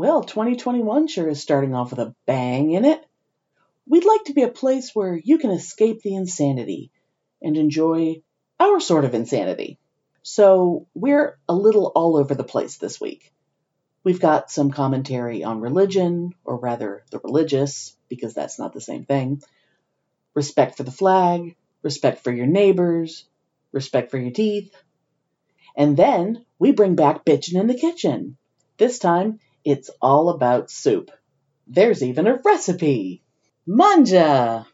Well, 2021 sure is starting off with a bang in it. We'd like to be a place where you can escape the insanity and enjoy our sort of insanity. So we're a little all over the place this week. We've got some commentary on religion, or rather the religious, because that's not the same thing, respect for the flag, respect for your neighbors, respect for your teeth. And then we bring back bitchin' in the kitchen. This time it's all about soup. There's even a recipe. Manja!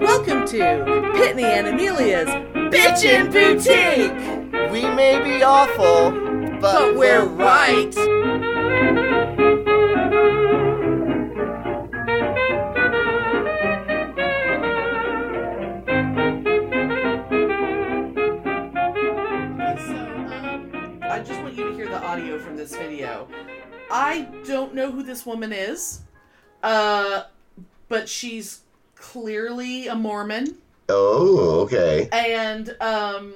Welcome to Pitney and Amelia's Bitchin' Boutique! We may be awful, but, But we're right! Audio from this video. I don't know who this woman is, uh, but she's clearly a Mormon. Oh, okay. and um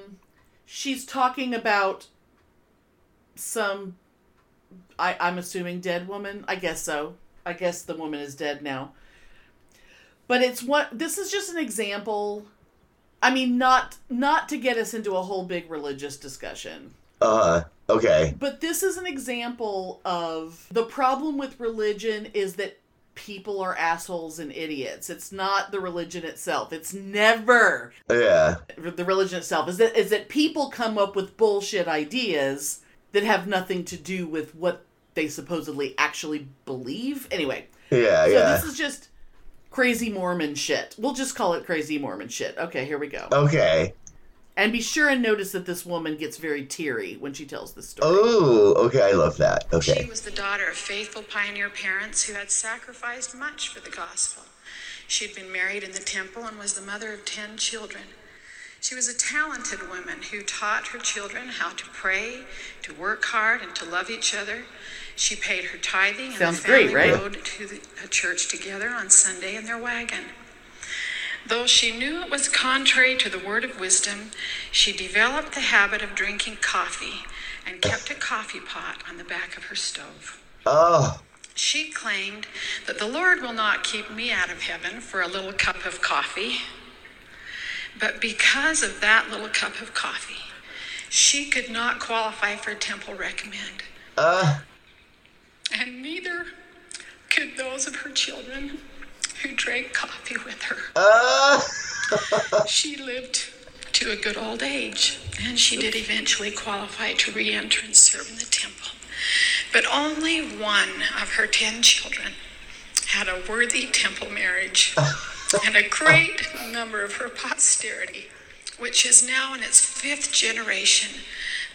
she's talking about some I, I'm assuming dead woman. I guess so. I guess the woman is dead now. But it's what this is just an example. I mean not not to get us into a whole big religious discussion. Uh, okay. But this is an example of the problem with religion is that people are assholes and idiots. It's not the religion itself. It's never Yeah. the religion itself is that is that people come up with bullshit ideas that have nothing to do with what they supposedly actually believe. Anyway, Yeah, yeah. so yeah. this is just crazy Mormon shit. We'll just call it crazy Mormon shit. Okay, here we go. Okay. And be sure and notice that this woman gets very teary when she tells this story. Oh, okay. I love that. Okay. She was the daughter of faithful pioneer parents who had sacrificed much for the gospel. She had been married in the temple and was the mother of 10 children. She was a talented woman who taught her children how to pray, to work hard, and to love each other. She paid her tithing, and Sounds the family great, right? rode to the, a church together on Sunday in their wagon. Though she knew it was contrary to the word of wisdom, she developed the habit of drinking coffee and kept a coffee pot on the back of her stove. Oh, She claimed that the Lord will not keep me out of heaven for a little cup of coffee. But because of that little cup of coffee, she could not qualify for temple recommend. uh, And neither could those of her children who drank coffee with her. uh. She lived to a good old age, and she did eventually qualify to re enter and serve in the temple. But only one of her ten children had a worthy temple marriage, and a great number of her posterity, which is now in its fifth generation,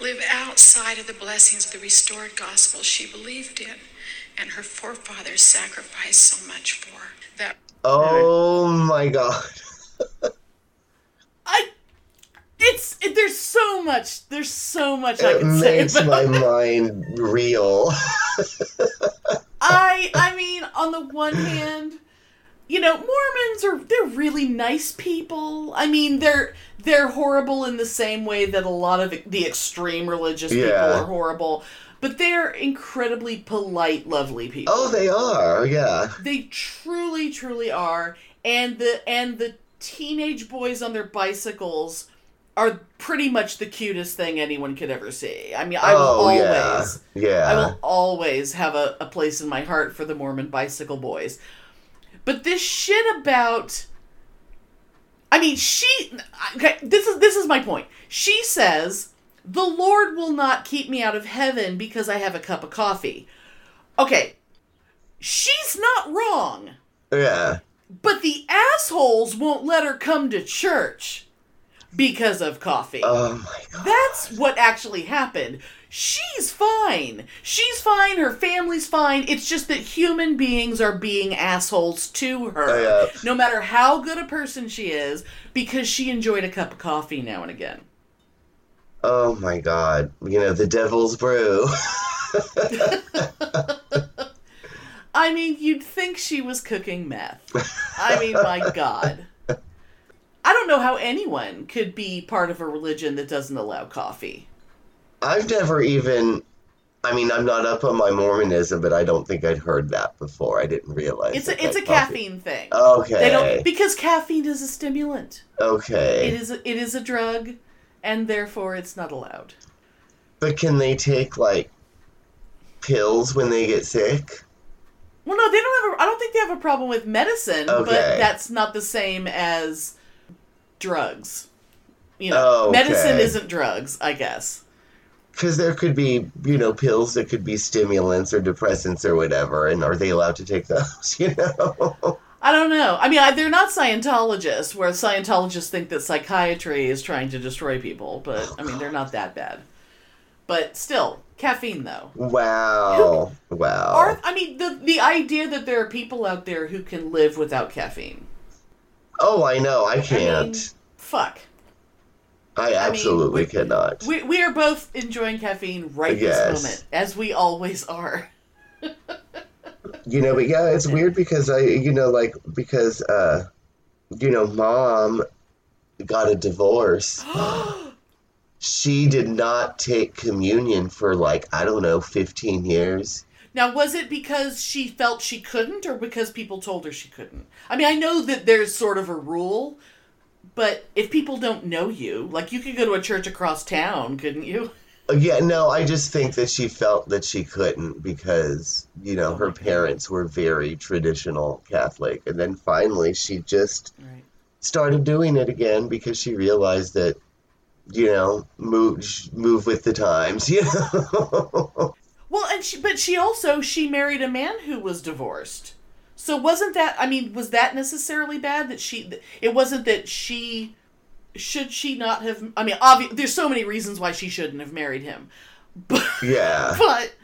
live outside of the blessings of the restored gospel she believed in and her forefathers sacrificed so much for. That Oh my god. I it's it, there's so much there's so much I It can say It makes about my mind reel. I I mean, on the one hand, you know, Mormons are they're really nice people. I mean, they're they're horrible in the same way that a lot of the extreme religious people Yeah. are horrible, but they're incredibly polite, lovely people. Oh, they are. Yeah. They truly, truly are. And the and the teenage boys on their bicycles are pretty much the cutest thing anyone could ever see. I mean, I will oh, always yeah. Yeah. I will always have a, a place in my heart for the Mormon bicycle boys. But this shit about I mean, she okay, this is this is my point. She says, "The Lord will not keep me out of heaven because I have a cup of coffee." Okay. She's not wrong. Yeah. But the assholes won't let her come to church because of coffee. Oh my god. That's what actually happened. She's fine. She's fine. Her family's fine. It's just that human beings are being assholes to her. Oh, yeah. No matter how good a person she is, because she enjoyed a cup of coffee now and again. Oh my god. You know, the devil's brew. I mean, you'd think she was cooking meth. I mean, my God. I don't know how anyone could be part of a religion that doesn't allow coffee. I've never even. I mean, I'm not up on my Mormonism, but I don't think I'd heard that before. I didn't realize. It's a it's a coffee- caffeine thing. Okay. They don't because caffeine is a stimulant. okay. It is a, it is a drug, and therefore it's not allowed. But can they take like pills when they get sick? Well, no, they don't have. A, I don't think they have a problem with medicine, but that's not the same as drugs. You know, Oh, okay. medicine isn't drugs, I guess. Because there could be, you know, pills that could be stimulants or depressants or whatever, and are they allowed to take those? You know? I don't know. I mean, I, they're not Scientologists, where Scientologists think that psychiatry is trying to destroy people, but oh, I mean, they're not that bad. But still, caffeine though. wow, wow. Are I mean the the idea that there are people out there who can live without caffeine. oh, I know. I I can't. mean, fuck. I, mean, absolutely we- cannot. We we are both enjoying caffeine right Yes. this moment, as we always are. You know, but yeah, it's weird because I, you know, like because, uh, you know, mom got a divorce. she did not take communion for like I don't know, fifteen years. Now, was it because she felt she couldn't, or because people told her she couldn't? I mean, I know that there's sort of a rule, but if people don't know you, like you could go to a church across town, couldn't you? Yeah, no, I just think that she felt that she couldn't because, you know, her parents were very traditional Catholic. And then finally she just Right. started doing it again because she realized that, you know, move move with the times, you know. Well, and she, but she also she married a man who was divorced. So wasn't that? I mean, was that necessarily bad? That she? It wasn't that she. Should she not have? I mean, obvi- there's so many reasons why she shouldn't have married him, but yeah. but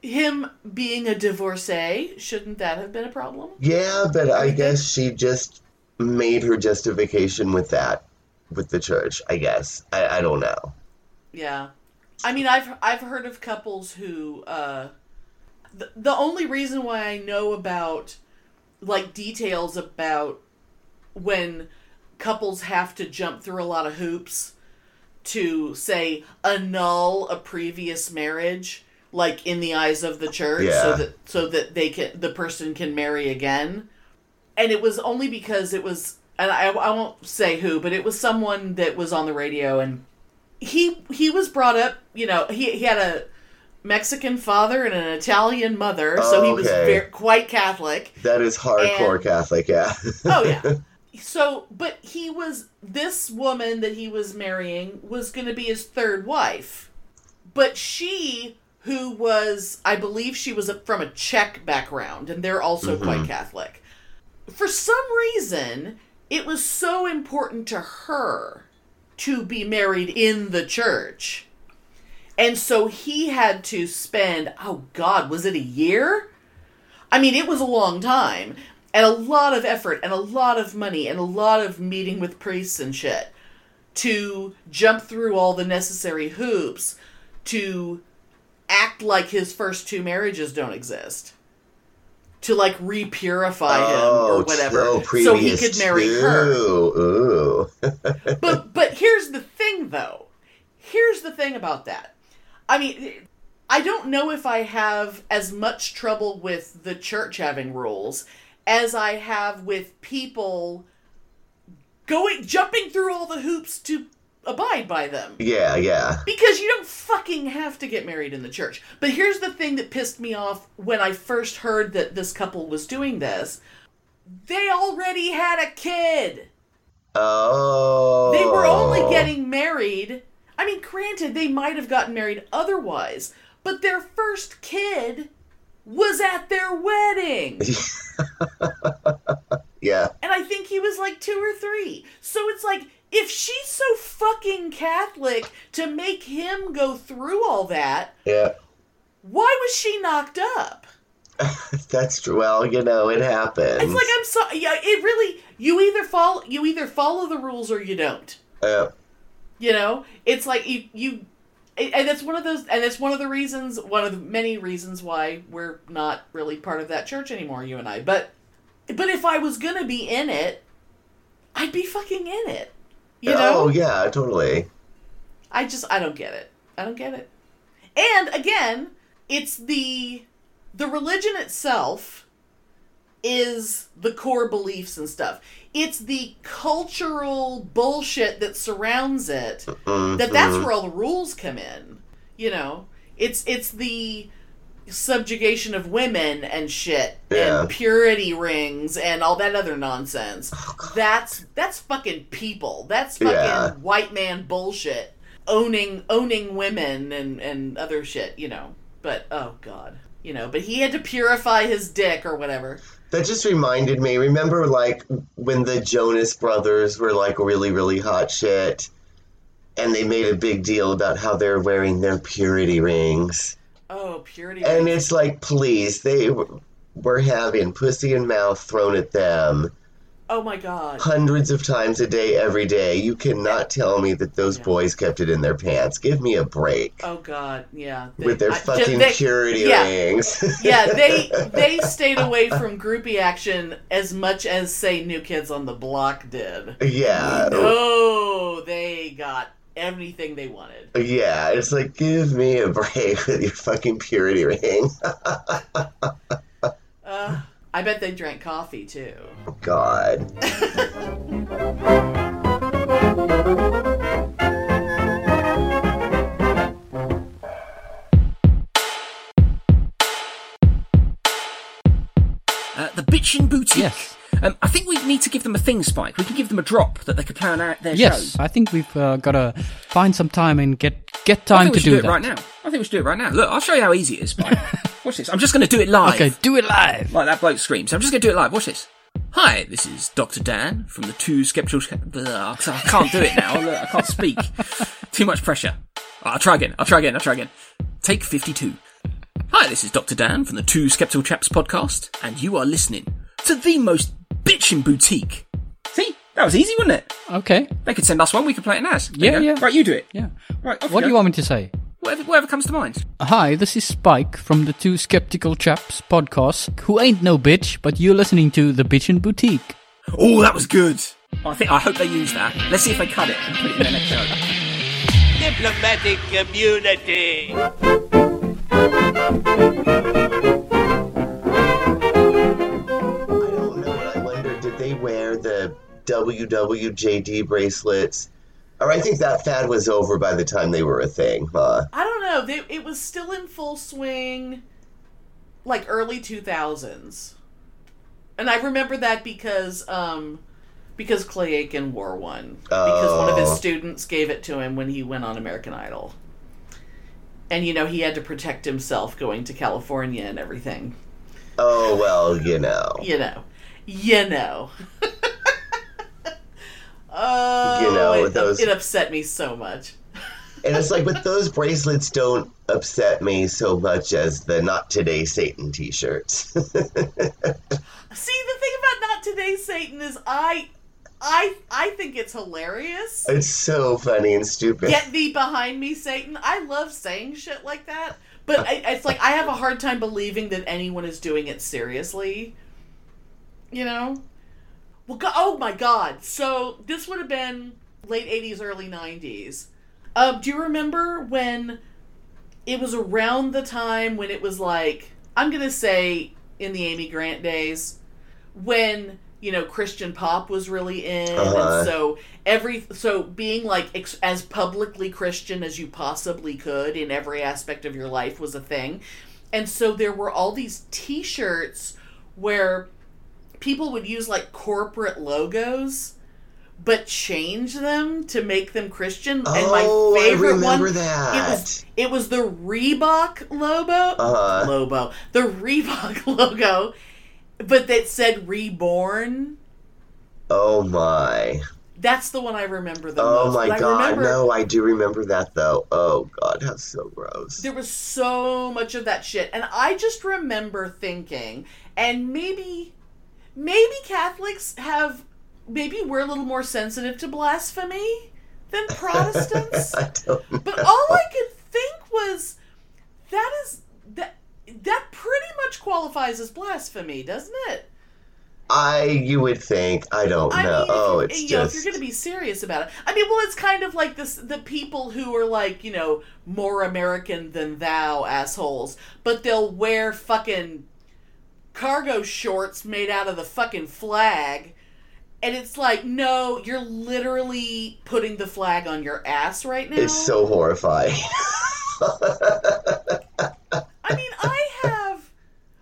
him being a divorcee shouldn't that have been a problem? Yeah, but I guess she just made her justification with that with the church, I guess. I, I don't know. Yeah, I mean, I've I've heard of couples who uh, the the only reason why I know about like details about when couples have to jump through a lot of hoops to say annul a previous marriage like in the eyes of the church so that so that they can the person can marry again. And it was only because it was and I, I won't say who but it was someone that was on the radio and he he was brought up you know he, he had a mexican father and an italian mother so he was very, quite catholic. That is hardcore And- Catholic, yeah. oh yeah so but he was this woman that he was marrying was going to be his third wife. But she who was i believe she was from a czech background and they're also mm-hmm. quite catholic. For some reason it was so important to her to be married in the church. And so he had to spend oh god was it a year? I mean, it was a long time and a lot of effort and a lot of money and a lot of meeting with priests and shit to jump through all the necessary hoops to act like his first two marriages don't exist. To like repurify him or oh, whatever oh, so he could marry two. her. Ooh. But but here's the thing though. Here's the thing about that. I mean, I don't know if I have as much trouble with the church having rules as I have with people going jumping through all the hoops to abide by them. Yeah, yeah. Because you don't fucking have to get married in the church. But here's the thing that pissed me off when I first heard that this couple was doing this. They already had a kid. Oh. They were only oh. getting married. I mean, granted, they might have gotten married otherwise, but their first kid was at their wedding. Yeah. And I think he was like two or three. So it's like, if she's so fucking Catholic to make him go through all that, Yeah. why was she knocked up? That's true. Well, you know, it happens. It's like I'm sorry. Yeah, it really. You either follow. You either follow the rules or you don't. Yeah. You know, it's like you you And that's one of those, and it's one of the reasons, one of the many reasons why we're not really part of that church anymore, you and I. But, but if I was gonna be in it, I'd be fucking in it. You know? Oh yeah, totally. I just I don't get it. I don't get it. And again, it's the the religion itself is the core beliefs and stuff. It's the cultural bullshit that surrounds it that that's where all the rules come in. You know, it's it's the subjugation of women and shit Yeah. and purity rings and all that other nonsense. that's that's fucking people. That's fucking Yeah. white man bullshit. Owning owning women and and other shit, you know. But oh god, you know. But he had to purify his dick or whatever. That just reminded me. Remember, like when the Jonas Brothers were like really, really hot shit, and they made a big deal about how they're wearing their purity rings, Oh, purity. and rings. it's like, please, they were having pussy and mouth thrown at them oh my god. hundreds of times a day, every day. You cannot tell me that those Yeah. boys kept it in their pants. Give me a break Oh god, yeah. They- with their I- fucking they- purity yeah. rings. yeah, they they stayed away from groupie action as much as say New Kids on the Block did. yeah. Oh, they got everything they wanted. Yeah, it's like give me a break with your fucking purity ring. I bet they drank coffee too. Oh, God. Uh, the Bitchin' Boutique. Yes. Um, I think we need to give them a thing, Spike. We can give them a drop that they could plan out their Yes, show. I think we've uh, got to find some time and get get I time think we to should do, do, that. it right now. I think we should do it right now. Look, I'll show you how easy it is, Spike. Watch this. I'm just going to do it live. Okay, do it live. Like that bloke screams. I'm just going to do it live. Watch this. Hi, this is Dr. Dan from the Two Skeptical... Blah, I can't do it now. Look, I can't speak. Too much pressure. I'll try again. I'll try again. I'll try again. Take 52. Hi, this is Dr. Dan from the Two Skeptical Chaps podcast, and you are listening to the most bitchin' boutique. See? That was easy, wasn't it? Okay, They could send us one, we could play it as. There Yeah, yeah. Right, you do it. yeah. Right, What do you want me to say? Whatever, whatever comes to mind. Hi, this is Spike from the Two Skeptical Chaps podcast, who ain't no bitch, but you're listening to the Bitchin' Boutique. Oh, that was good. I think I hope they use that. Let's see if they cut it and put it in their next show. diplomatic community. I don't know. I wonder, did they wear the WWJD bracelets? Or I think that fad was over by the time they were a thing, huh? I don't know. They, it was still in full swing, like early two thousands, and I remember that because um, because Clay Aiken wore one because one of his Oh. students gave it to him when he went on American Idol, and you know he had to protect himself going to California and everything. Oh, well, you know. You know, you know. oh, You know, it, those- it upset me so much. And it's like, but those bracelets don't upset me so much as the Not Today Satan t shirts. See, the thing about not today, Satan is I, I, I think it's hilarious. it's so funny and stupid. Get thee behind me, Satan. I love saying shit like that, but I, it's like I have a hard time believing that anyone is doing it seriously. You know? Well, go- oh my God! So this would have been late '80s, early '90s. Um, do you remember when it was around the time when it was like I'm gonna say in the Amy Grant days when you know Christian pop was really in, Uh-huh. and so every so being like ex- as publicly Christian as you possibly could in every aspect of your life was a thing, and so there were all these T-shirts where people would use like corporate logos. But change them to make them Christian, and my Oh, I favorite remember one that. it was it was the Reebok logo. Uh. Logo. The Reebok logo, but that said reborn. Oh my. That's the one I remember the Oh most. my But I god. remember No, I do remember that though. Oh god, that's so gross. there was so much of that shit, and I just remember thinking, and maybe, maybe Catholics have, maybe we're a little more sensitive to blasphemy than Protestants. I don't know. But all I could think was that is that that pretty much qualifies as blasphemy, doesn't it? I you would think I don't I know. mean, oh, you- it's you know, if you're going to be serious about it. I mean, well, it's kind of like this: the people who are like, you know, more American than thou assholes, but they'll wear fucking cargo shorts made out of the fucking flag. And it's like, no, you're literally putting the flag on your ass right now. it's so horrifying. I mean, I have.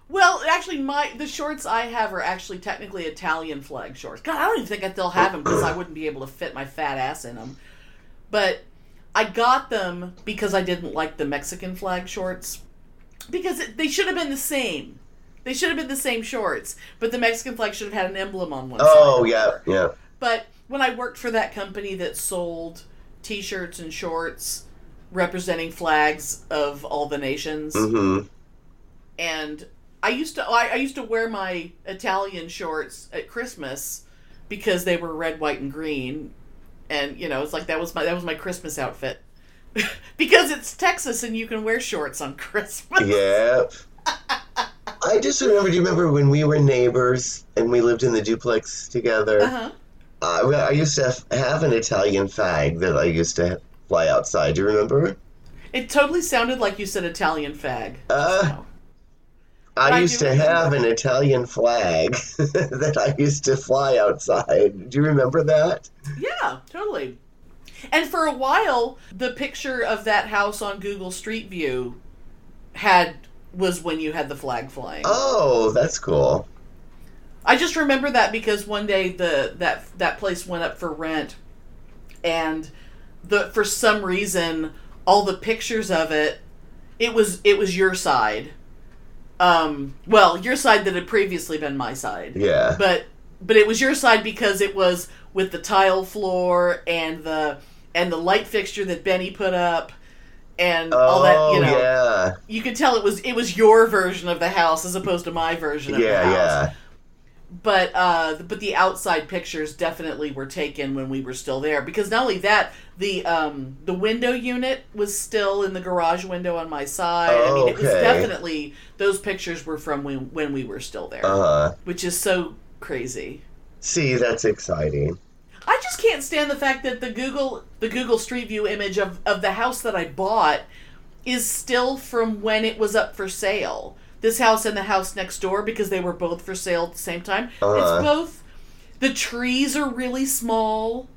Well, actually, my the shorts I have are actually technically Italian flag shorts. God, I don't even think I still have them because I wouldn't be able to fit my fat ass in them. But I got them because I didn't like the Mexican flag shorts because it, they should have been the same. They should have been the same shorts, but the Mexican flag should have had an emblem on one side. oh yeah, yeah. But when I worked for that company that sold T-shirts and shorts representing flags of all the nations, Mm-hmm. and I used to I, I used to wear my Italian shorts at Christmas because they were red, white, and green, and you know it's like that was my that was my Christmas outfit because it's Texas and you can wear shorts on Christmas. Yep. I just remember. Do you remember when we were neighbors and we lived in the duplex together? Uh-huh. Uh, I used to have, have an Italian flag that I used to fly outside. Do you remember? It totally sounded like you said Italian fag. Uh, So, I I used to remember. have an Italian flag that I used to fly outside. Do you remember that? yeah, totally. And for a while, the picture of that house on Google Street View had was when you had the flag flying. Oh, that's cool. I just remember that because one day the that that place went up for rent, and the for some reason all the pictures of it, it was it was your side. Um, well, your side that had previously been my side. Yeah. But but it was your side because it was with the tile floor and the and the light fixture that Benny put up and all that. oh, You know, yeah. you could tell it was it was your version of the house as opposed to my version of the Yeah, house yeah. but uh but the outside pictures definitely were taken when we were still there because not only that the um the window unit was still in the garage window on my side i mean it was definitely those pictures were from when when we were still there Uh huh. which is so crazy See, that's exciting. I just can't stand the fact that the google the google street view image of of the house that i bought is still from when it was up for sale. This house and the house next door because they were both for sale at the same time. Uh-huh. it's both the trees are really small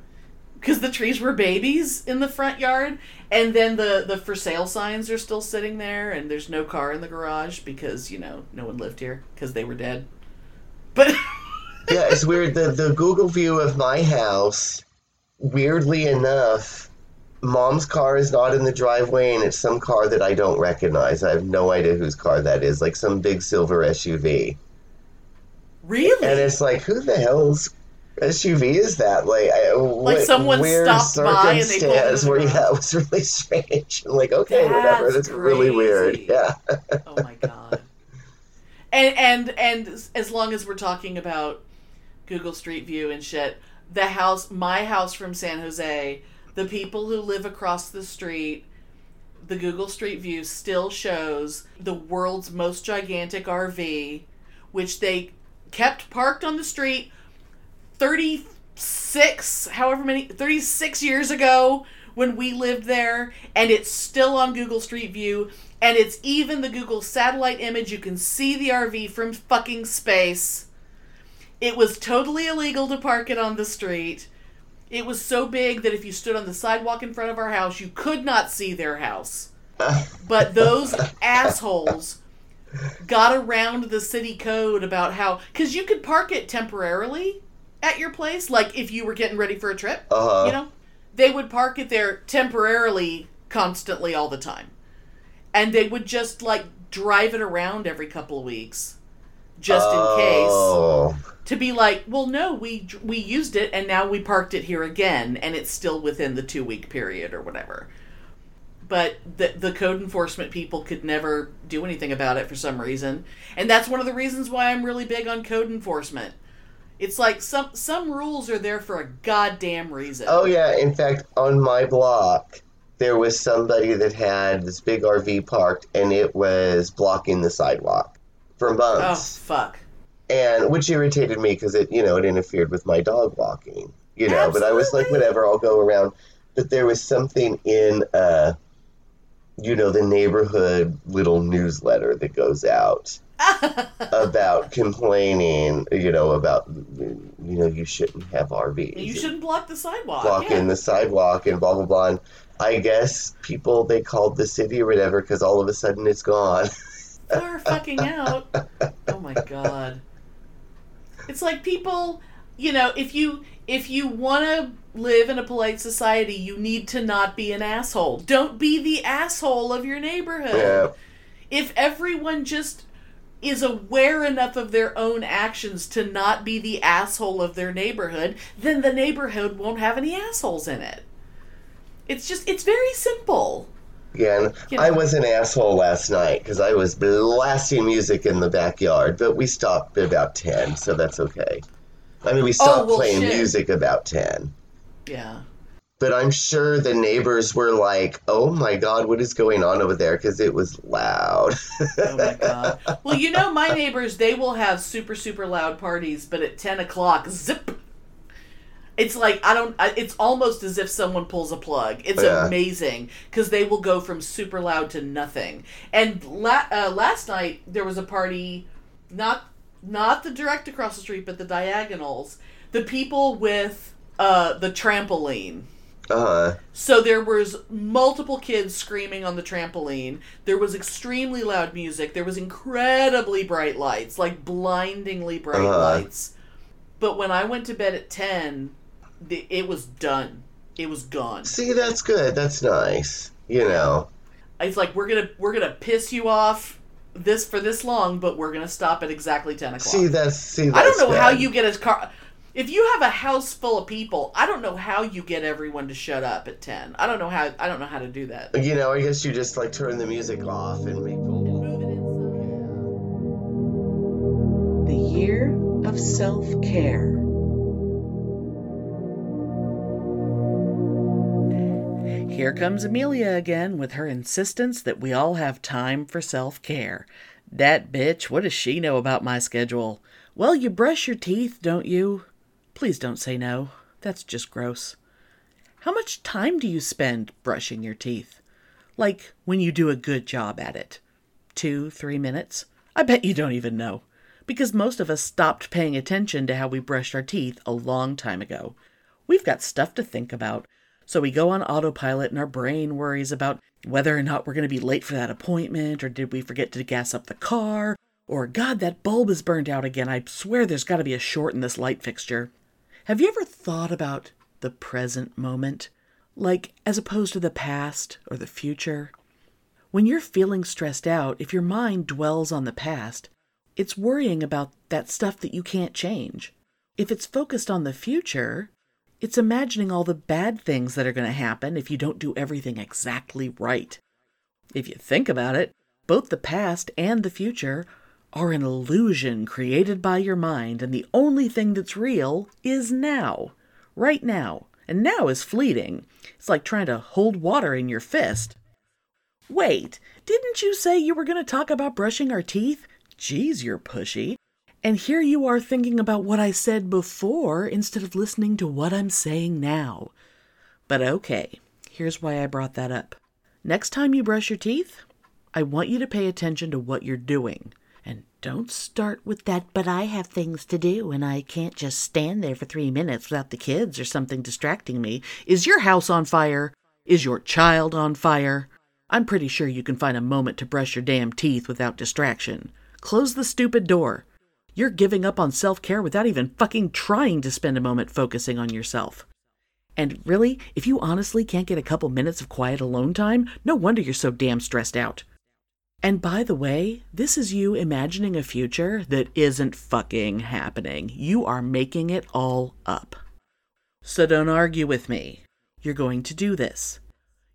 because the trees were babies in the front yard and then the the for sale signs are still sitting there and there's no car in the garage because you know no one lived here because they were dead. But Yeah, it's weird. The the Google view of my house, weirdly enough, mom's car is not in the driveway, and it's some car that I don't recognize. I have no idea whose car that is. Like some big silver SUV, really and it's like, who the hell's SUV is that? Like, I, like someone weird stopped by and they pulled it in circumstance where yeah, it was really strange. I'm like, okay, whatever. That's That's really weird. Yeah. oh my god and and and as long as we're talking about google street view and shit. The house my house from san jose the people who live across the street the google street view still shows the world's most gigantic rv which they kept parked on the street 36 however many 36 years ago when we lived there and it's still on Google Street View and it's even the Google satellite image. You can see the RV from fucking space it was totally illegal to park it on the street. It was so big that if you stood on the sidewalk in front of our house you could not see their house. But those assholes got around the city code about how because you could park it temporarily at your place like if you were getting ready for a trip Uh-huh. you know? They would park it there temporarily constantly all the time. And they would just like drive it around every couple of weeks just in case. Oh. To be like well no we we used it and now we parked it here again and it's still within the two week period or whatever. But the the code enforcement people could never do anything about it for some reason. And that's one of the reasons why I'm really big on code enforcement. It's like some some rules are there for a goddamn reason. Oh yeah, in fact, on my block, there was somebody that had this big RV parked and it was blocking the sidewalk for months. Oh fuck. And which irritated me because it you know it interfered with my dog walking you know but i was like whatever i'll go around but there was something in uh you know the neighborhood little newsletter that goes out about complaining you know about you know you shouldn't have rvs You shouldn't block the sidewalk. blocking yeah. the sidewalk and blah blah blah and i guess people they called the city or whatever because all of a sudden it's gone They're fucking out. Oh my god. It's like people, you know, if you if you want to live in a polite society, you need to not be an asshole. Don't be the asshole of your neighborhood. yeah If everyone just is aware enough of their own actions to not be the asshole of their neighborhood, then the neighborhood won't have any assholes in it. It's just it's very simple. You I was an asshole last night because I was blasting music in the backyard, but we stopped at about 10, so that's okay. I mean, we oh, stopped Oh, well, playing shit. music about 10. Yeah. But I'm sure the neighbors were like, oh my God, what is going on over there? Because it was loud. Oh my god. Well, you know, my neighbors, they will have super, super loud parties, but at 10 o'clock, zip! It's like, I don't, I- it's almost as if someone pulls a plug. It's Yeah. amazing because they will go from super loud to nothing. And la- uh, last night, there was a party, not not the direct across the street, but the diagonals. The people with uh, the trampoline. Uh-huh. So there was multiple kids screaming on the trampoline. There was extremely loud music. There was incredibly bright lights, like blindingly bright Uh-huh. lights. But when I went to bed at 10, the, it was done. It was gone. see, that's good. That's nice. You know. It's like we're going to we're going to piss you off this for this long, but we're going to stop at exactly 10 o'clock. See, that's, see, that's I don't know how you get a car if you have a house full of people, I don't know how you get everyone to shut up at 10. I don't know how I don't know how to do that. You know, I guess you just like turn the music off and make people. The year of self care. Here comes Amelia again with her insistence that we all have time for self care. That bitch, what does she know about my schedule? Well, you brush your teeth, don't you? Please don't say no. That's just gross. How much time do you spend brushing your teeth? Like when you do a good job at it? Two, three minutes? I bet you don't even know. Because most of us stopped paying attention to how we brushed our teeth a long time ago. We've got stuff to think about. So we go on autopilot and our brain worries about whether or not we're going to be late for that appointment, or did we forget to gas up the car, or God, that bulb is burned out again. I swear there's got to be a short in this light fixture. Have you ever thought about the present moment? Like, as opposed to the past or the future? When you're feeling stressed out, if your mind dwells on the past, it's worrying about that stuff that you can't change. If it's focused on the future, it's imagining all the bad things that are going to happen if you don't do everything exactly right. If you think about it, both the past and the future are an illusion created by your mind, and the only thing that's real is now. Right now. And now is fleeting. It's like trying to hold water in your fist. Wait, didn't you say you were going to talk about brushing our teeth? Geez, you're pushy. And here you are thinking about what I said before instead of listening to what I'm saying now. But okay, here's why I brought that up. Next time you brush your teeth, I want you to pay attention to what you're doing. And don't start with that, but I have things to do and I can't just stand there for three minutes without the kids or something distracting me. Is your house on fire? Is your child on fire? I'm pretty sure you can find a moment to brush your damn teeth without distraction. Close the stupid door. You're giving up on self care without even fucking trying to spend a moment focusing on yourself. And really, if you honestly can't get a couple minutes of quiet alone time, no wonder you're so damn stressed out. And by the way, this is you imagining a future that isn't fucking happening. You are making it all up. So don't argue with me. You're going to do this.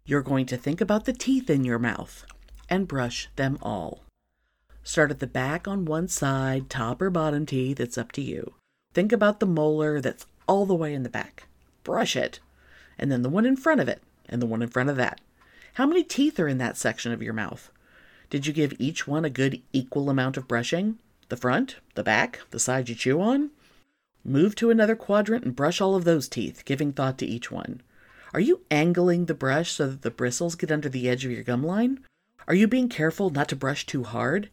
You're going to think about the teeth in your mouth and brush them all. Start at the back on one side, top or bottom teeth, it's up to you. Think about the molar that's all the way in the back. Brush it. And then the one in front of it, and the one in front of that. How many teeth are in that section of your mouth? Did you give each one a good equal amount of brushing? The front, the back, the side you chew on? Move to another quadrant and brush all of those teeth, giving thought to each one. Are you angling the brush so that the bristles get under the edge of your gum line? Are you being careful not to brush too hard?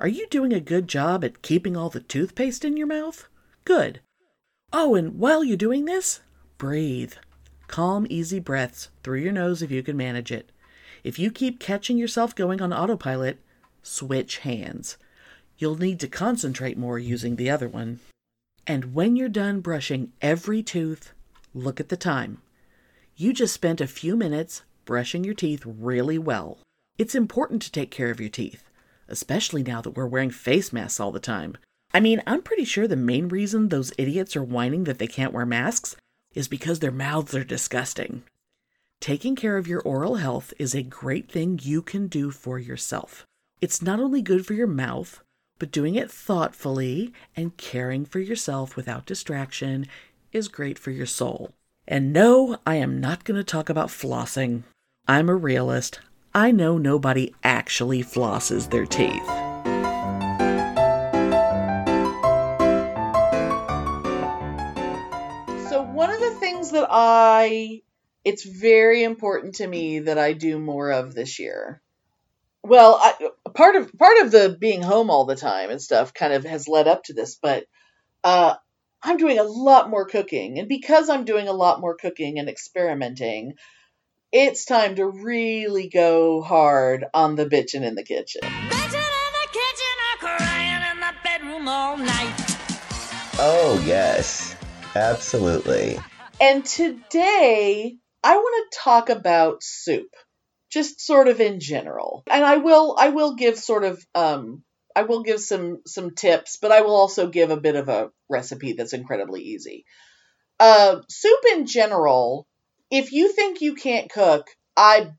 Are you doing a good job at keeping all the toothpaste in your mouth? Good. Oh, and while you're doing this, breathe. Calm, easy breaths through your nose if you can manage it. If you keep catching yourself going on autopilot, switch hands. You'll need to concentrate more using the other one. And when you're done brushing every tooth, look at the time. You just spent a few minutes brushing your teeth really well. It's important to take care of your teeth, especially now that we're wearing face masks all the time. I mean, I'm pretty sure the main reason those idiots are whining that they can't wear masks is because their mouths are disgusting. Taking care of your oral health is a great thing you can do for yourself. It's not only good for your mouth, but doing it thoughtfully and caring for yourself without distraction is great for your soul. And no, I am not going to talk about flossing. I'm a realist. I know nobody actually flosses their teeth. So one of the things that I it's very important to me that I do more of this year. Well, I, part of part of the being home all the time and stuff kind of has led up to this, but uh, I'm doing a lot more cooking, and because I'm doing a lot more cooking and experimenting, it's time to really go hard on the bitchin' in the kitchen. Oh, yes. Absolutely. And today I want to talk about soup, just sort of in general. And I will I will give sort of um I will give some some tips, but I will also give a bit of a recipe that's incredibly easy. Uh, soup in general, if you think you can't cook, I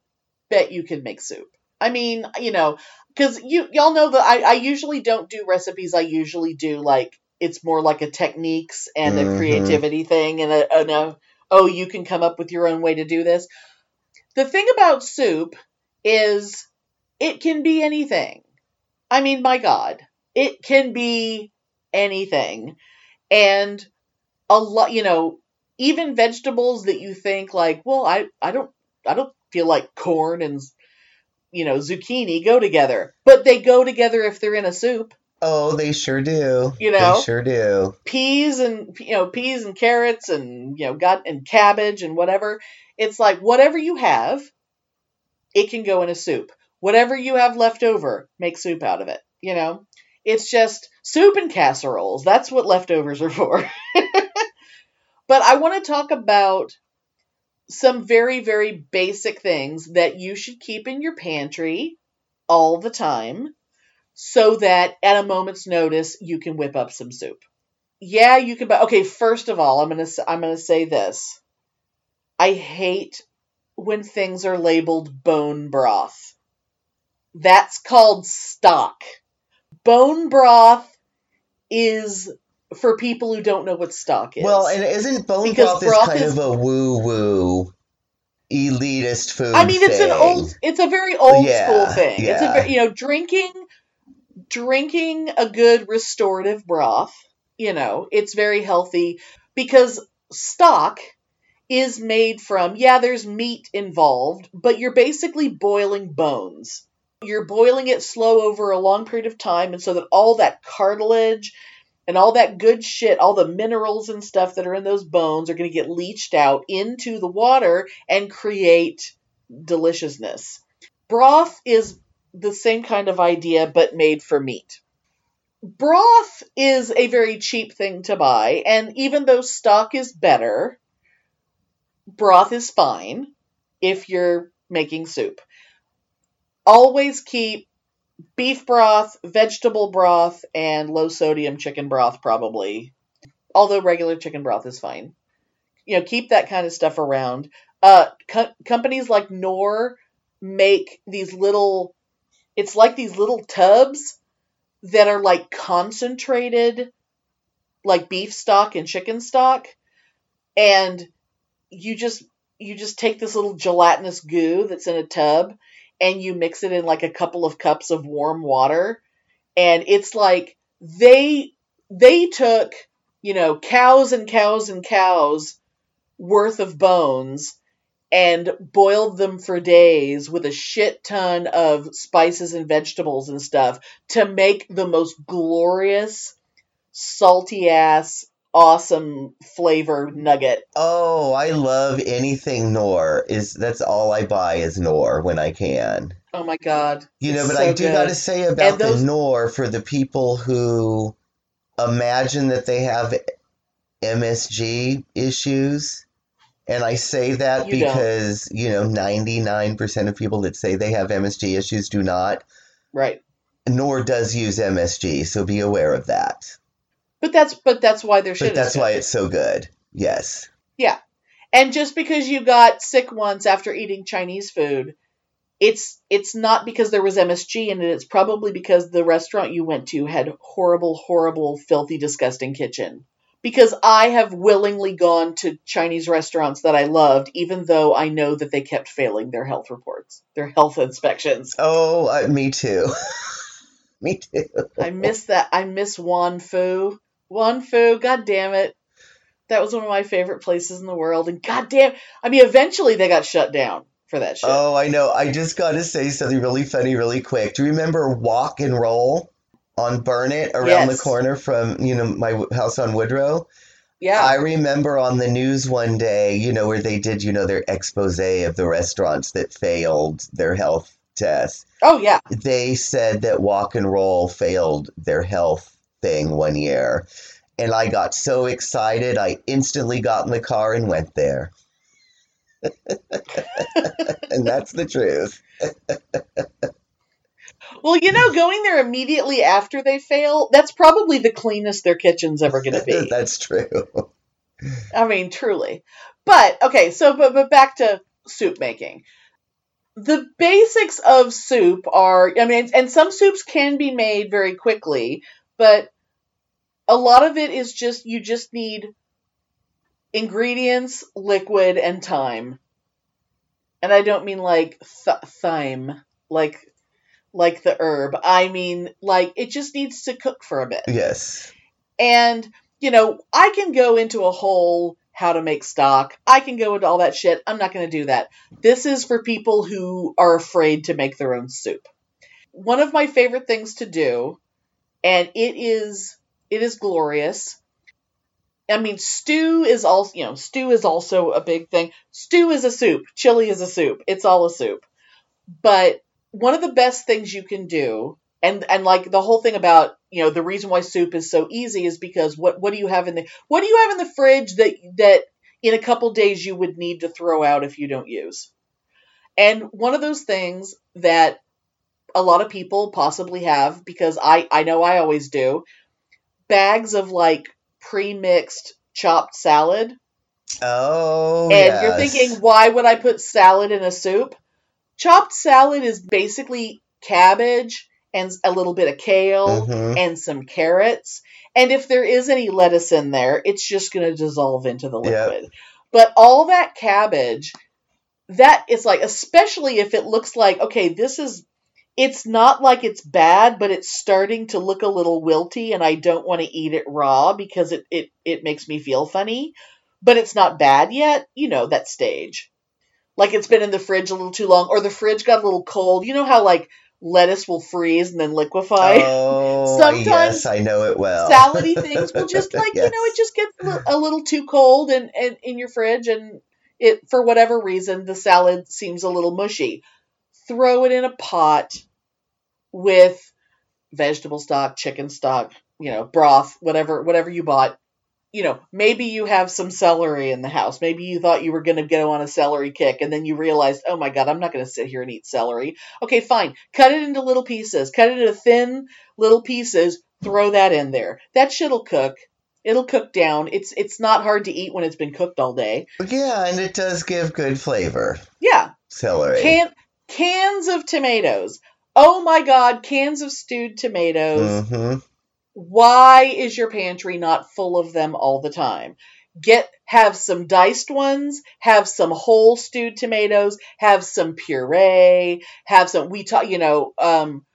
bet you can make soup. I mean, you know, because you y'all know that I, I usually don't do recipes. I usually do like it's more like a techniques and a Mhm. creativity thing, and a, and a oh you can come up with your own way to do this. The thing about soup is it can be anything. I mean, my God, it can be anything. And a lot, you know, even vegetables that you think like, well, I, I don't, I don't feel like corn and, you know, zucchini go together, but they go together if they're in a soup. Oh, they sure do. You know? They sure do. Peas and, you know, peas and carrots and, you know, got, and cabbage and whatever. It's like whatever you have, it can go in a soup. Whatever you have left over, make soup out of it. You know, it's just soup and casseroles. That's what leftovers are for. but I want to talk about some very, very basic things that you should keep in your pantry all the time so that at a moment's notice you can whip up some soup. Yeah, you can buy. Okay, first of all, I'm gonna s- I'm gonna say this. I hate when things are labeled bone broth. That's called stock. Bone broth is for people who don't know what stock is. Well, and isn't bone Because broth is kind is- of a woo woo elitist food? I mean, it's an old, it's a very old Yeah, school thing. It's a, you know, drinking, drinking a good restorative broth. You know, it's very healthy because stock is made from. Yeah, there's meat involved, but you're basically boiling bones. You're boiling it slow over a long period of time, and so that all that cartilage and all that good shit, all the minerals and stuff that are in those bones are going to get leached out into the water and create deliciousness. Broth is the same kind of idea, but made for meat. Broth is a very cheap thing to buy, and even though stock is better, broth is fine if you're making soup. Always keep beef broth, vegetable broth, and low sodium chicken broth, probably. Although regular chicken broth is fine. You know, keep that kind of stuff around. Uh, co- companies like Knorr make these little, it's like these little tubs that are like concentrated, like beef stock and chicken stock. And you just, you just take this little gelatinous goo that's in a tub and you mix it in like a couple of cups of warm water. And it's like they they took you know cows and cows and cows worth of bones and boiled them for days with a shit ton of spices and vegetables and stuff to make the most glorious salty ass awesome flavor nugget Oh, I love anything Knorr. Is that's all I buy is Knorr when I can. oh my god You know, but so I do good. got to say about those- the Knorr for the people who imagine that they have MSG issues. And I say that You don't. because, you know, 99% of people that say they have MSG issues do not. right Knorr does use MSG, so be aware of that. But that's but that's why their shit But that's why it's so good. Yes. Yeah. And just because you got sick once after eating Chinese food, it's it's not because there was MSG in it. It's probably because the restaurant you went to had horrible, horrible, filthy, disgusting kitchen. Because I have willingly gone to Chinese restaurants that I loved, even though I know that they kept failing their health reports, their health inspections. Oh, uh, me too. me too. I miss that. I miss Wan Fu. Wan Fu, god damn it. That was one of my favorite places in the world. And god damn, I mean, eventually they got shut down for that shit. Oh, I know. I just got to say something really funny, really quick. Do you remember Walk and Roll on Burnet around the corner from you know my house on Woodrow? yeah. I remember on the news one day, you know, where they did, you know, their expose of the restaurants that failed their health tests. oh, yeah. They said that Walk and Roll failed their health thing one year. And I got so excited, I instantly got in the car and went there. and that's the truth. Well, you know, going there immediately after they fail, that's probably the cleanest their kitchen's ever going to be. that's true. I mean, truly. But okay, so but but back to soup making. The basics of soup are I mean and some soups can be made very quickly, but a lot of it is just you just need ingredients, liquid and time. And I don't mean like th- thyme, like like the herb. I mean like it just needs to cook for a bit. Yes. And, you know, I can go into a whole how to make stock. I can go into all that shit. I'm not going to do that. This is for people who are afraid to make their own soup. One of my favorite things to do, and it is it is glorious. I mean, stew is also, you know, stew is also a big thing. Stew is a soup. Chili is a soup. It's all a soup. But one of the best things you can do and and like the whole thing about you know the reason why soup is so easy is because what what do you have in the what do you have in the fridge that that in a couple days you would need to throw out if you don't use and one of those things that a lot of people possibly have because i i know i always do bags of like pre-mixed chopped salad Oh, and you're thinking, why would I put salad in a soup? Chopped salad is basically cabbage and a little bit of kale Mhm. and some carrots. And if there is any lettuce in there, it's just going to dissolve into the Yep. liquid. But all that cabbage, that is like, especially if it looks like, okay, this is, it's not like it's bad, but it's starting to look a little wilty and I don't want to eat it raw because it, it, it makes me feel funny but it's not bad yet. You know, that stage. Like it's been in the fridge a little too long, or the fridge got a little cold. You know how like lettuce will freeze and then liquefy? Oh, Sometimes yes, I know it well. Salady things will just like, you know, it just gets a a little too cold and, and in your fridge and it for whatever reason the salad seems a little mushy. Throw it in a pot with vegetable stock, chicken stock, you know, broth, whatever whatever you bought you know, maybe you have some celery in the house. Maybe you thought you were going to go on a celery kick and then you realized, oh my God, I'm not going to sit here and eat celery. Okay, fine. Cut it into little pieces. Cut it into thin little pieces. Throw that in there. That shit'll cook. It'll cook down. It's it's not hard to eat when it's been cooked all day. Yeah, and it does give good flavor. Yeah. Celery. Can cans of tomatoes. Oh my God, cans of stewed tomatoes. hmm why is your pantry not full of them all the time? get have some diced ones, have some whole stewed tomatoes, have some puree, have some we talk, you know, um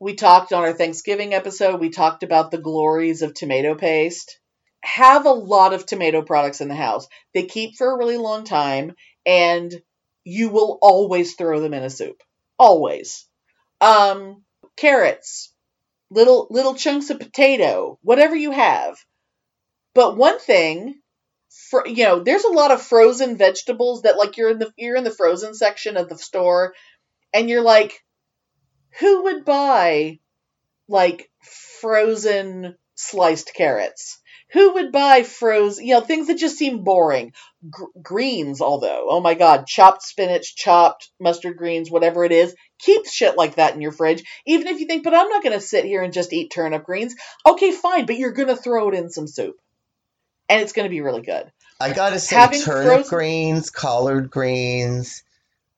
we talked on our Thanksgiving episode, we talked about the glories of tomato paste. Have a lot of tomato products in the house. They keep for a really long time and you will always throw them in a soup. Always. Um carrots, little little chunks of potato, whatever you have. But one thing, for you know, there's a lot of frozen vegetables that like you're in the you're in the frozen section of the store, and you're like, who would buy like frozen sliced carrots? Who would buy frozen, you know, things that just seem boring? Gr- greens, although, oh my god, chopped spinach, chopped mustard greens, whatever it is, keep shit like that in your fridge. Even if you think, but I'm not going to sit here and just eat turnip greens. Okay, fine, but you're going to throw it in some soup. And it's going to be really good. I gotta say, Having turnip frozen- greens, collard greens,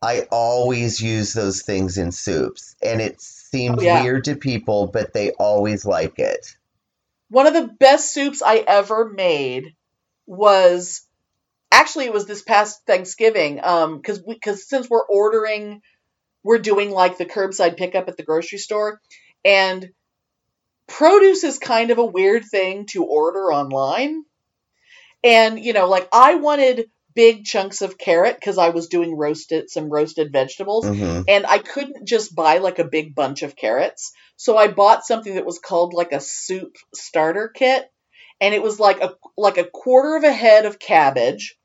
I always use those things in soups. And it seems Oh, yeah. weird to people, but they always like it. One of the best soups I ever made was actually it was this past Thanksgiving um cuz because since we're ordering we're doing like the curbside pickup at the grocery store and produce is kind of a weird thing to order online. And you know, like I wanted big chunks of carrot cuz I was doing roasted some roasted vegetables hmm and I couldn't just buy like a big bunch of carrots. So I bought something that was called like a soup starter kit and it was like a like a quarter of a head of cabbage,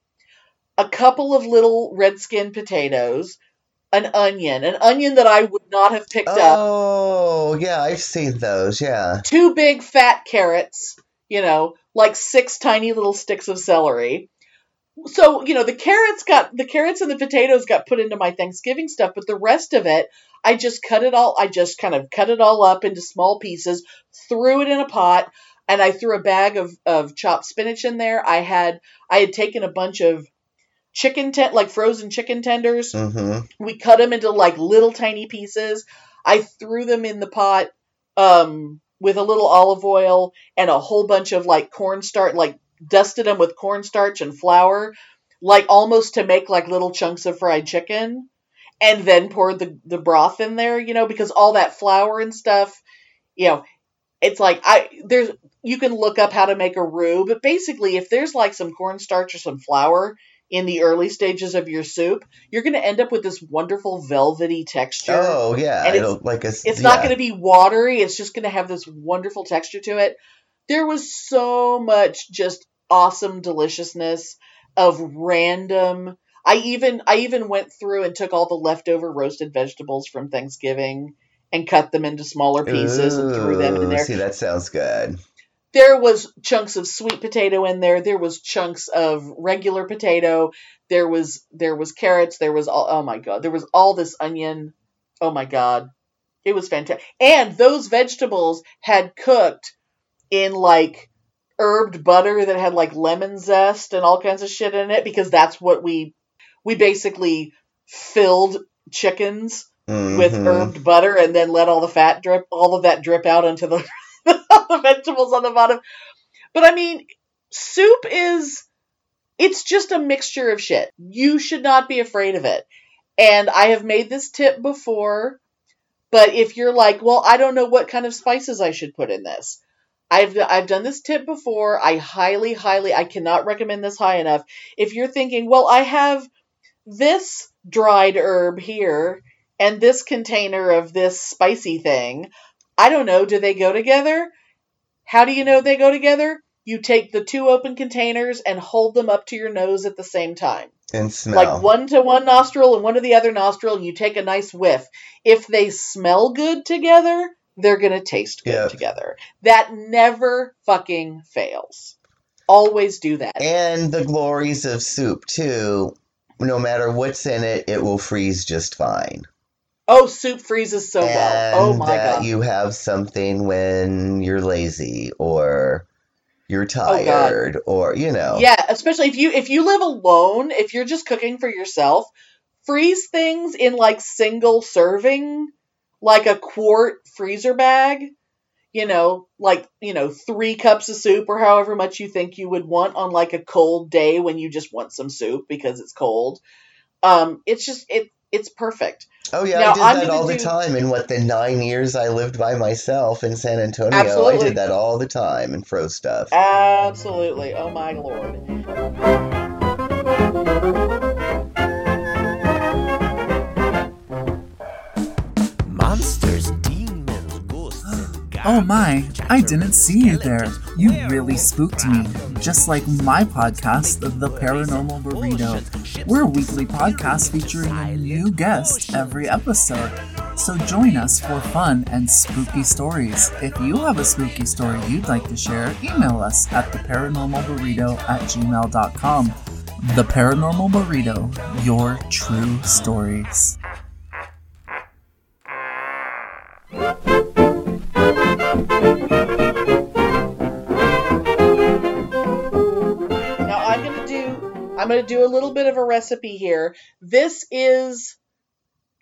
a couple of little red skin potatoes, an onion, an onion that I would not have picked up, Oh, yeah, I've seen those. Yeah. two big fat carrots, you know, like six tiny little sticks of celery. So, you know, the carrots got the carrots and the potatoes got put into my Thanksgiving stuff, but the rest of it, I just cut it all I just kind of cut it all up into small pieces, threw it in a pot, and I threw a bag of of chopped spinach in there. I had I had taken a bunch of chicken ten like frozen chicken tenders hmm we cut them into like little tiny pieces. I threw them in the pot um, with a little olive oil and a whole bunch of like cornstarch, like dusted them with cornstarch and flour, like almost to make like little chunks of fried chicken, and then poured the the broth in there. You know, because all that flour and stuff, you know, it's like I there's you can look up how to make a roux, but basically if there's like some cornstarch or some flour in the early stages of your soup, you're going to end up with this wonderful velvety texture. Oh, yeah. And it's- like a, It's not going to be watery. It's just going to have this wonderful texture to it. There was so much just awesome deliciousness of random. I even I even went through and took all the leftover roasted vegetables from Thanksgiving and cut them into smaller pieces and threw them in there. See, that sounds good. There was chunks of sweet potato in there. There was chunks of regular potato. There was there was carrots. There was all oh my god. There was all this onion. Oh my god. It was fantastic. And those vegetables had cooked in like herbed butter that had like lemon zest and all kinds of shit in it because that's what we we basically filled chickens with Mhm. herbed butter and then let all the fat drip all of that drip out into the, the vegetables on the bottom. But I mean, soup is it's just a mixture of shit. You should not be afraid of it. And I have made this tip before, but if you're like, well, I don't know what kind of spices I should put in this. I've I've done this tip before. I highly highly I cannot recommend this high enough. If you're thinking, well, I have this dried herb here and this container of this spicy thing. I don't know, do they go together? How do you know they go together? You take the two open containers and hold them up to your nose at the same time. And smell. Like one to one nostril and one to the other nostril, and you take a nice whiff. If they smell good together, they're going to taste good Yep. together. That never fucking fails. Always do that. And the glories of soup, too. No matter what's in it, it will freeze just fine. Oh, soup freezes so and well. Oh my that god. you have something when you're lazy or you're Oh, tired or, you know. Yeah, especially if you if you live alone, if you're just cooking for yourself, freeze things in like single serving, like a quart freezer bag. you know, like, you know, three cups of soup or however much you think you would want on like a cold day when you just want some soup because it's cold. Um, it's just, it, it's perfect. Oh yeah, Now, I did I'm that all the time. In what the nine years I lived by myself in San Antonio, I did that all the time and froze stuff. Absolutely. Oh my lord. Oh my, I didn't see you there. You really spooked me. Just like my podcast, The Paranormal Burrito. We're a weekly podcast featuring a new guest every episode. So join us for fun and spooky stories. If you have a spooky story you'd like to share, email us at theparanormalburrito at gmail.com. The Paranormal Burrito, your true stories. I'm gonna do a little bit of a recipe here. This is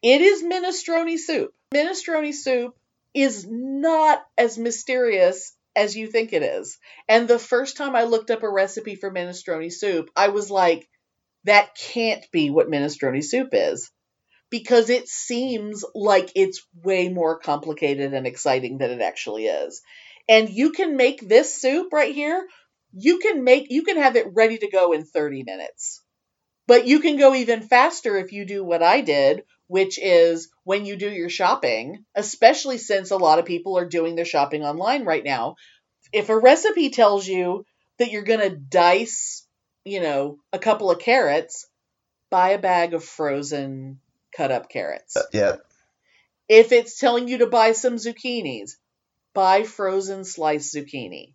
it is minestrone soup. Minestrone soup is not as mysterious as you think it is. And the first time I looked up a recipe for minestrone soup, I was like, that can't be what minestrone soup is. Because it seems like it's way more complicated and exciting than it actually is. And you can make this soup right here you can make you can have it ready to go in 30 minutes. But you can go even faster if you do what i did which is when you do your shopping especially since a lot of people are doing their shopping online right now if a recipe tells you that you're going to dice you know a couple of carrots buy a bag of frozen cut up carrots. Uh, yep. if it's telling you to buy some zucchinis buy frozen sliced zucchini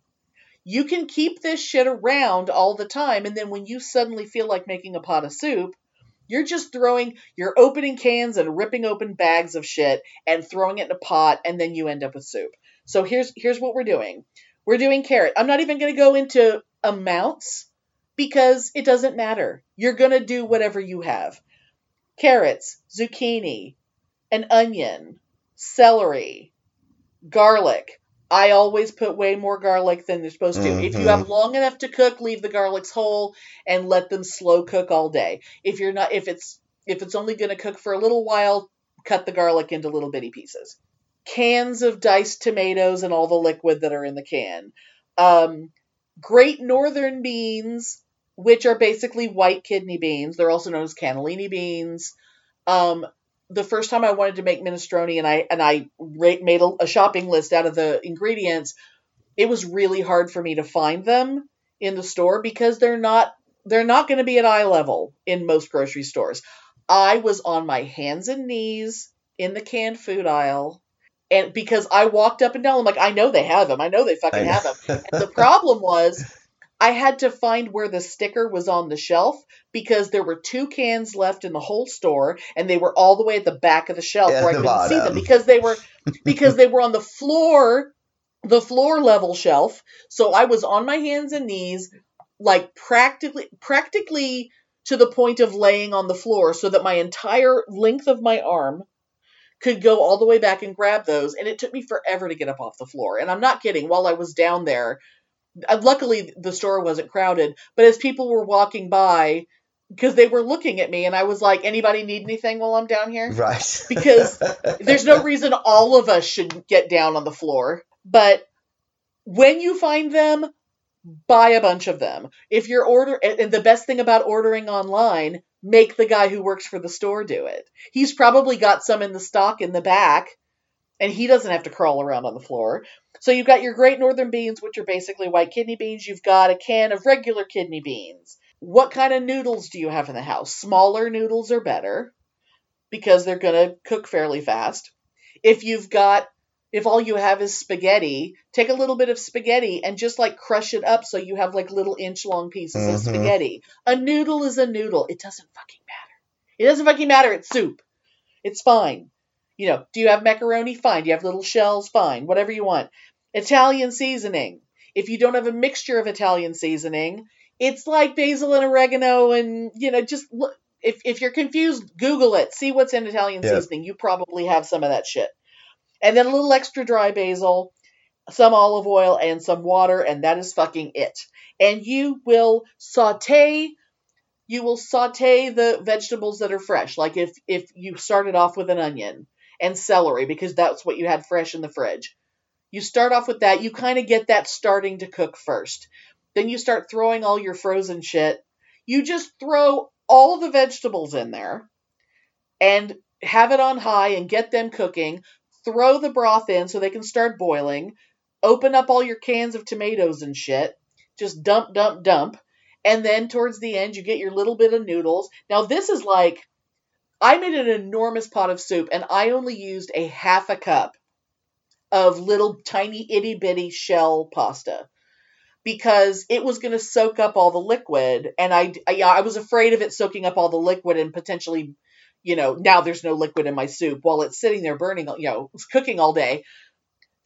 you can keep this shit around all the time and then when you suddenly feel like making a pot of soup you're just throwing you're opening cans and ripping open bags of shit and throwing it in a pot and then you end up with soup. So here's here's what we're doing. We're doing carrot. I'm not even going to go into amounts because it doesn't matter. You're going to do whatever you have. Carrots zucchini an onion celery garlic I always put way more garlic than they're supposed to. If you have long enough to cook, leave the garlics whole and let them slow cook all day. If you're not if it's if it's only going to cook for a little while, cut the garlic into little bitty pieces. Cans of diced tomatoes and all the liquid that are in the can. Um, great northern beans, which are basically white kidney beans. They're also known as cannellini beans. Um, the first time I wanted to make minestrone and I and I made a, a shopping list out of the ingredients, it was really hard for me to find them in the store because they're not they're not going to be at eye level in most grocery stores. I was on my hands and knees in the canned food aisle and because I walked up and down I'm like I know they have them. I know they fucking have them. And the problem was I had to find where the sticker was on the shelf because there were two cans left in the whole store and they were all the way at the back of the shelf At where I couldn't see them because they were because they were on the floor the floor level shelf. So I was on my hands and knees like practically practically to the point of laying on the floor so that my entire length of my arm could go all the way back and grab those and it took me forever to get up off the floor. And I'm not kidding, while I was down there Uh, luckily the store wasn't crowded but as people were walking by because they were looking at me and i was like anybody need anything while i'm down here? Right. Because there's no reason all of us should get down on the floor but when you find them buy a bunch of them. If you're order and and the best thing about ordering online make the guy who works for the store do it. He's probably got some in the stock in the back and he doesn't have to crawl around on the floor so you've got your great northern beans, which are basically white kidney beans. You've got a can of regular kidney beans. What kind of noodles do you have in the house? Smaller noodles are better because they're going to cook fairly fast. If you've got if all you have is spaghetti, take a little bit of spaghetti and just like crush it up so you have like little inch long pieces of Mhm. spaghetti. A noodle is a noodle. It doesn't fucking matter. It doesn't fucking matter. It's soup. It's fine. You know, do you have macaroni? Fine. Do you have little shells? Fine. Whatever you want. Italian seasoning. If you don't have a mixture of Italian seasoning, it's like basil and oregano and, you know, just look. If, if you're confused, Google it. See what's in Italian Yeah. seasoning. You probably have some of that shit. And then a little extra dry basil. some olive oil, and some water, and that is fucking it. And you will saute you will saute the vegetables that are fresh. Like if if you started off with an onion and celery because that's what you had fresh in the fridge. You start off with that, you kind of get that starting to cook first. Then you start throwing all your frozen shit. You just throw all the vegetables in there and have it on high and get them cooking. Throw the broth in so they can start boiling. Open up all your cans of tomatoes and shit. Just dump, dump, dump. And then towards the end, you get your little bit of noodles. Now, this is like, I made an enormous pot of soup and I only used a half a cup of little tiny itty bitty shell pasta because it was going to soak up all the liquid. And I, I, I was afraid of it soaking up all the liquid and potentially, you know, now there's no liquid in my soup while it's sitting there burning, you know, it's cooking all day.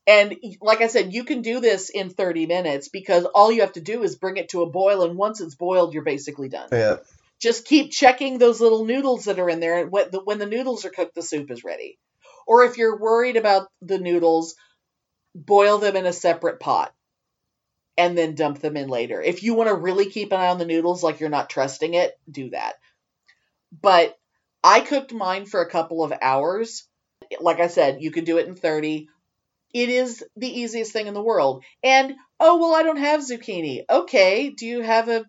And like I said, you can do this in 30 minutes because all you have to do is bring it to a boil. And once it's boiled, you're basically done. Yeah. Just keep checking those little noodles that are in there. And when the, when the noodles are cooked, the soup is ready. Or if you're worried about the noodles, boil them in a separate pot and then dump them in later. If you want to really keep an eye on the noodles, like you're not trusting it, do that. But I cooked mine for a couple of hours. Like I said, you could do it in 30 it is the easiest thing in the world. And oh well, I don't have zucchini. Okay, do you have a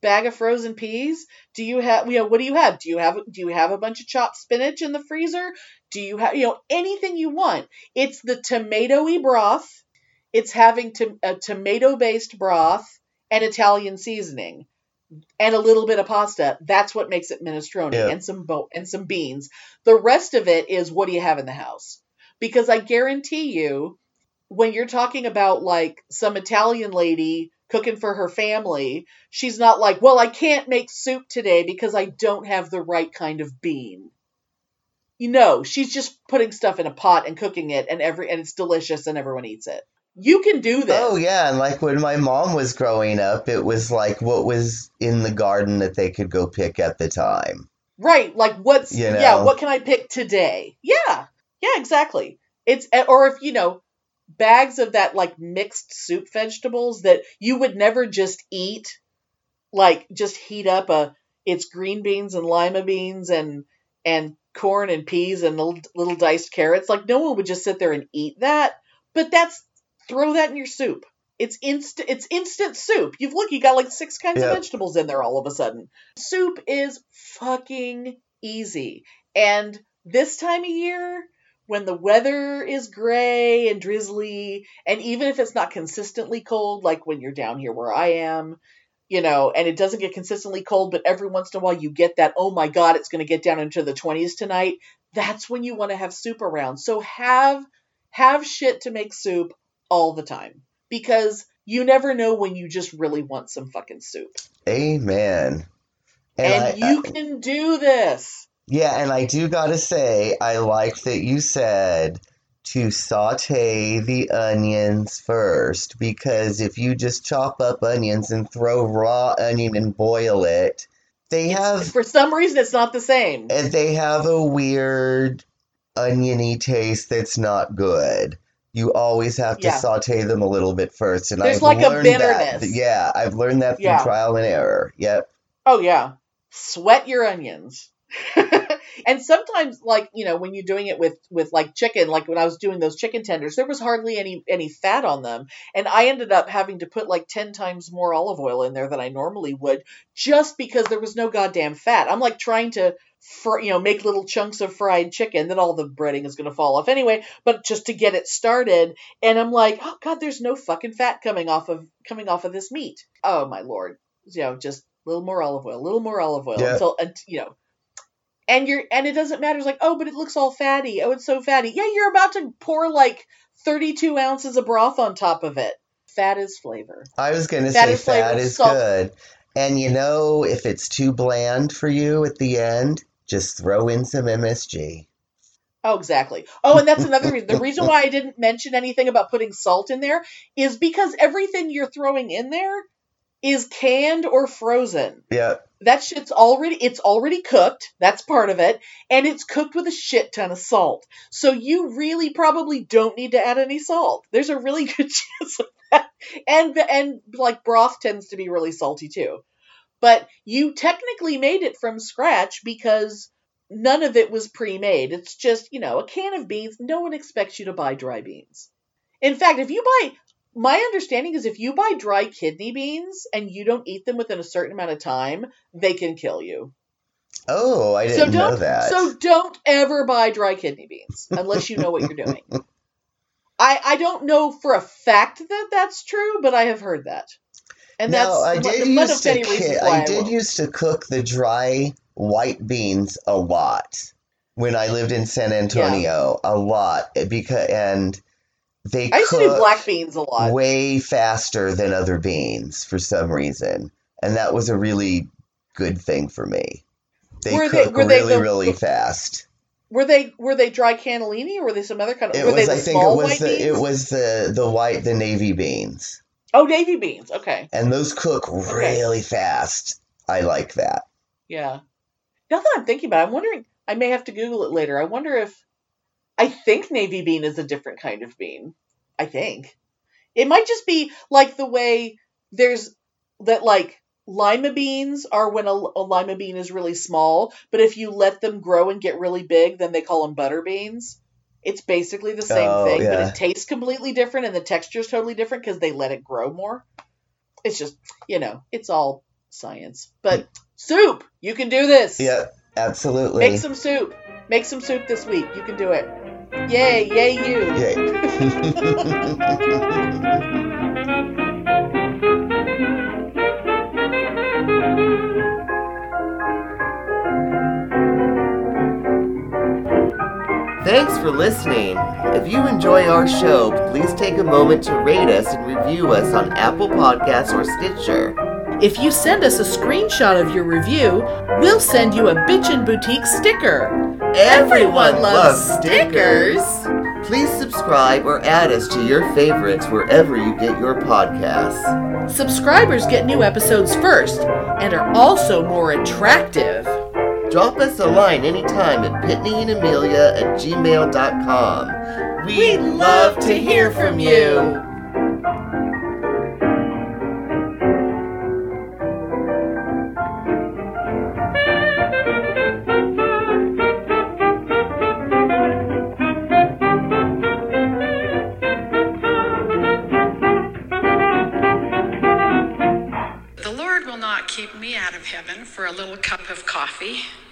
bag of frozen peas? Do you have you know what do you have? Do you have do you have a bunch of chopped spinach in the freezer? Do you have you know anything you want? It's the tomatoey broth. It's having to, a tomato based broth and Italian seasoning and a little bit of pasta. That's what makes it minestrone Yeah. and some bo- and some beans. The rest of it is what do you have in the house? Because I guarantee you, when you're talking about like some Italian lady cooking for her family, she's not like, well, I can't make soup today because I don't have the right kind of bean. You know, she's just putting stuff in a pot and cooking it, and every and it's delicious, and everyone eats it. You can do this. Oh yeah, and like when my mom was growing up, it was like what was in the garden that they could go pick at the time. Right. Like what's You yeah, what can I pick today? Yeah. Yeah, exactly. It's eh, or if you know bags of that like mixed soup vegetables that you would never just eat like just heat up a it's green beans and lima beans and and corn and peas and little, little diced carrots like no one would just sit there and eat that but that's throw that in your soup. It's instant it's instant soup. You've look you got like six kinds Yeah. of vegetables in there all of a sudden. Soup is fucking easy. And this time of year when the weather is gray and drizzly and even if it's not consistently cold like when you're down here where i am you know and it doesn't get consistently cold but every once in a while you get that oh my god it's going to get down into the 20s tonight. That's when you want to have soup around. So have have shit to make soup all the time because you never know when you just really want some fucking soup. Amen. and, I- you I- can do this. Yeah, and I do gotta say, I like that you said to saute the onions first because if you just chop up onions and throw raw onion and boil it, they have for some reason it's not the same and they have a weird oniony taste that's not good. You always have to Yeah. saute them a little bit first, and There's I've like a learned that. Yeah, I've learned that through Yeah. trial and error. Yep. Oh yeah. Sweat your onions. and sometimes like, you know, when you're doing it with with like chicken, like when I was doing those chicken tenders, there was hardly any any fat on them, and I ended up having to put like 10 times more olive oil in there than I normally would just because there was no goddamn fat. I'm like trying to fr- you know, make little chunks of fried chicken, then all the breading is going to fall off anyway, but just to get it started, and I'm like, "Oh god, there's no fucking fat coming off of coming off of this meat." Oh my lord. You know, just a little more olive oil, a little more olive oil Yeah. until unt- you know. And you're and it doesn't matter. It's like, oh, but it looks all fatty. Oh, it's so fatty. Yeah, you're about to pour like 32 ounces of broth on top of it. Fat is flavor. I was going to say is flavor, fat is salt. good. And you know, if it's too bland for you at the end, just throw in some MSG. Oh, exactly. Oh, and that's another reason. The reason why I didn't mention anything about putting salt in there is because everything you're throwing in there is canned or frozen. Yeah. That shit's already it's already cooked. That's part of it, and it's cooked with a shit ton of salt. So you really probably don't need to add any salt. There's a really good chance of that. And and like broth tends to be really salty too. But you technically made it from scratch because none of it was pre-made. It's just, you know, a can of beans. No one expects you to buy dry beans. In fact, if you buy my understanding is if you buy dry kidney beans and you don't eat them within a certain amount of time, they can kill you. Oh, I didn't don't know that. so don't ever buy dry kidney beans unless you know what you're doing. I I don't know for a fact that that's true, but I have heard that. And that's I did one used to ki- reasons I did used to cook the dry white beans a lot when I lived in San Antonio. A lot because and they I used to cook do black beans a lot. way faster than other beans for some reason, and that was a really good thing for me. They Were they- cook were they really, the- really fast. Were they were they dry cannellini or were they some other kind of? It were was, they I the think, it was the beans? it was the the white the navy beans, Oh, navy beans. Okay, and those cook really fast. I like that. yeah. Now that I'm thinking about, it, I'm wondering. I may have to Google it later. I wonder if I think navy bean is a different kind of bean. I think it might just be like the way there's that like lima beans are when a, a lima bean is really small, but if you let them grow and get really big, then they call them butter beans. It's basically the same Oh, thing, but it tastes completely different and the texture is totally different because they let it grow more. It's just, you know, it's all science. But soup, you can do this. Yeah, absolutely. Make some soup. Make some soup this week. You can do it. Yay, yay, you. Thanks for listening. If you enjoy our show, please take a moment to rate us and review us on Apple Podcasts or Stitcher. If you send us a screenshot of your review, we'll send you a Bitchin' Boutique sticker. Everyone loves stickers. Please subscribe or add us to your favorites wherever you get your podcasts. Subscribers get new episodes first and are also more attractive. Drop us a line anytime at pitneyandamelia at gmail.com. We'd love to hear from you. Coffee.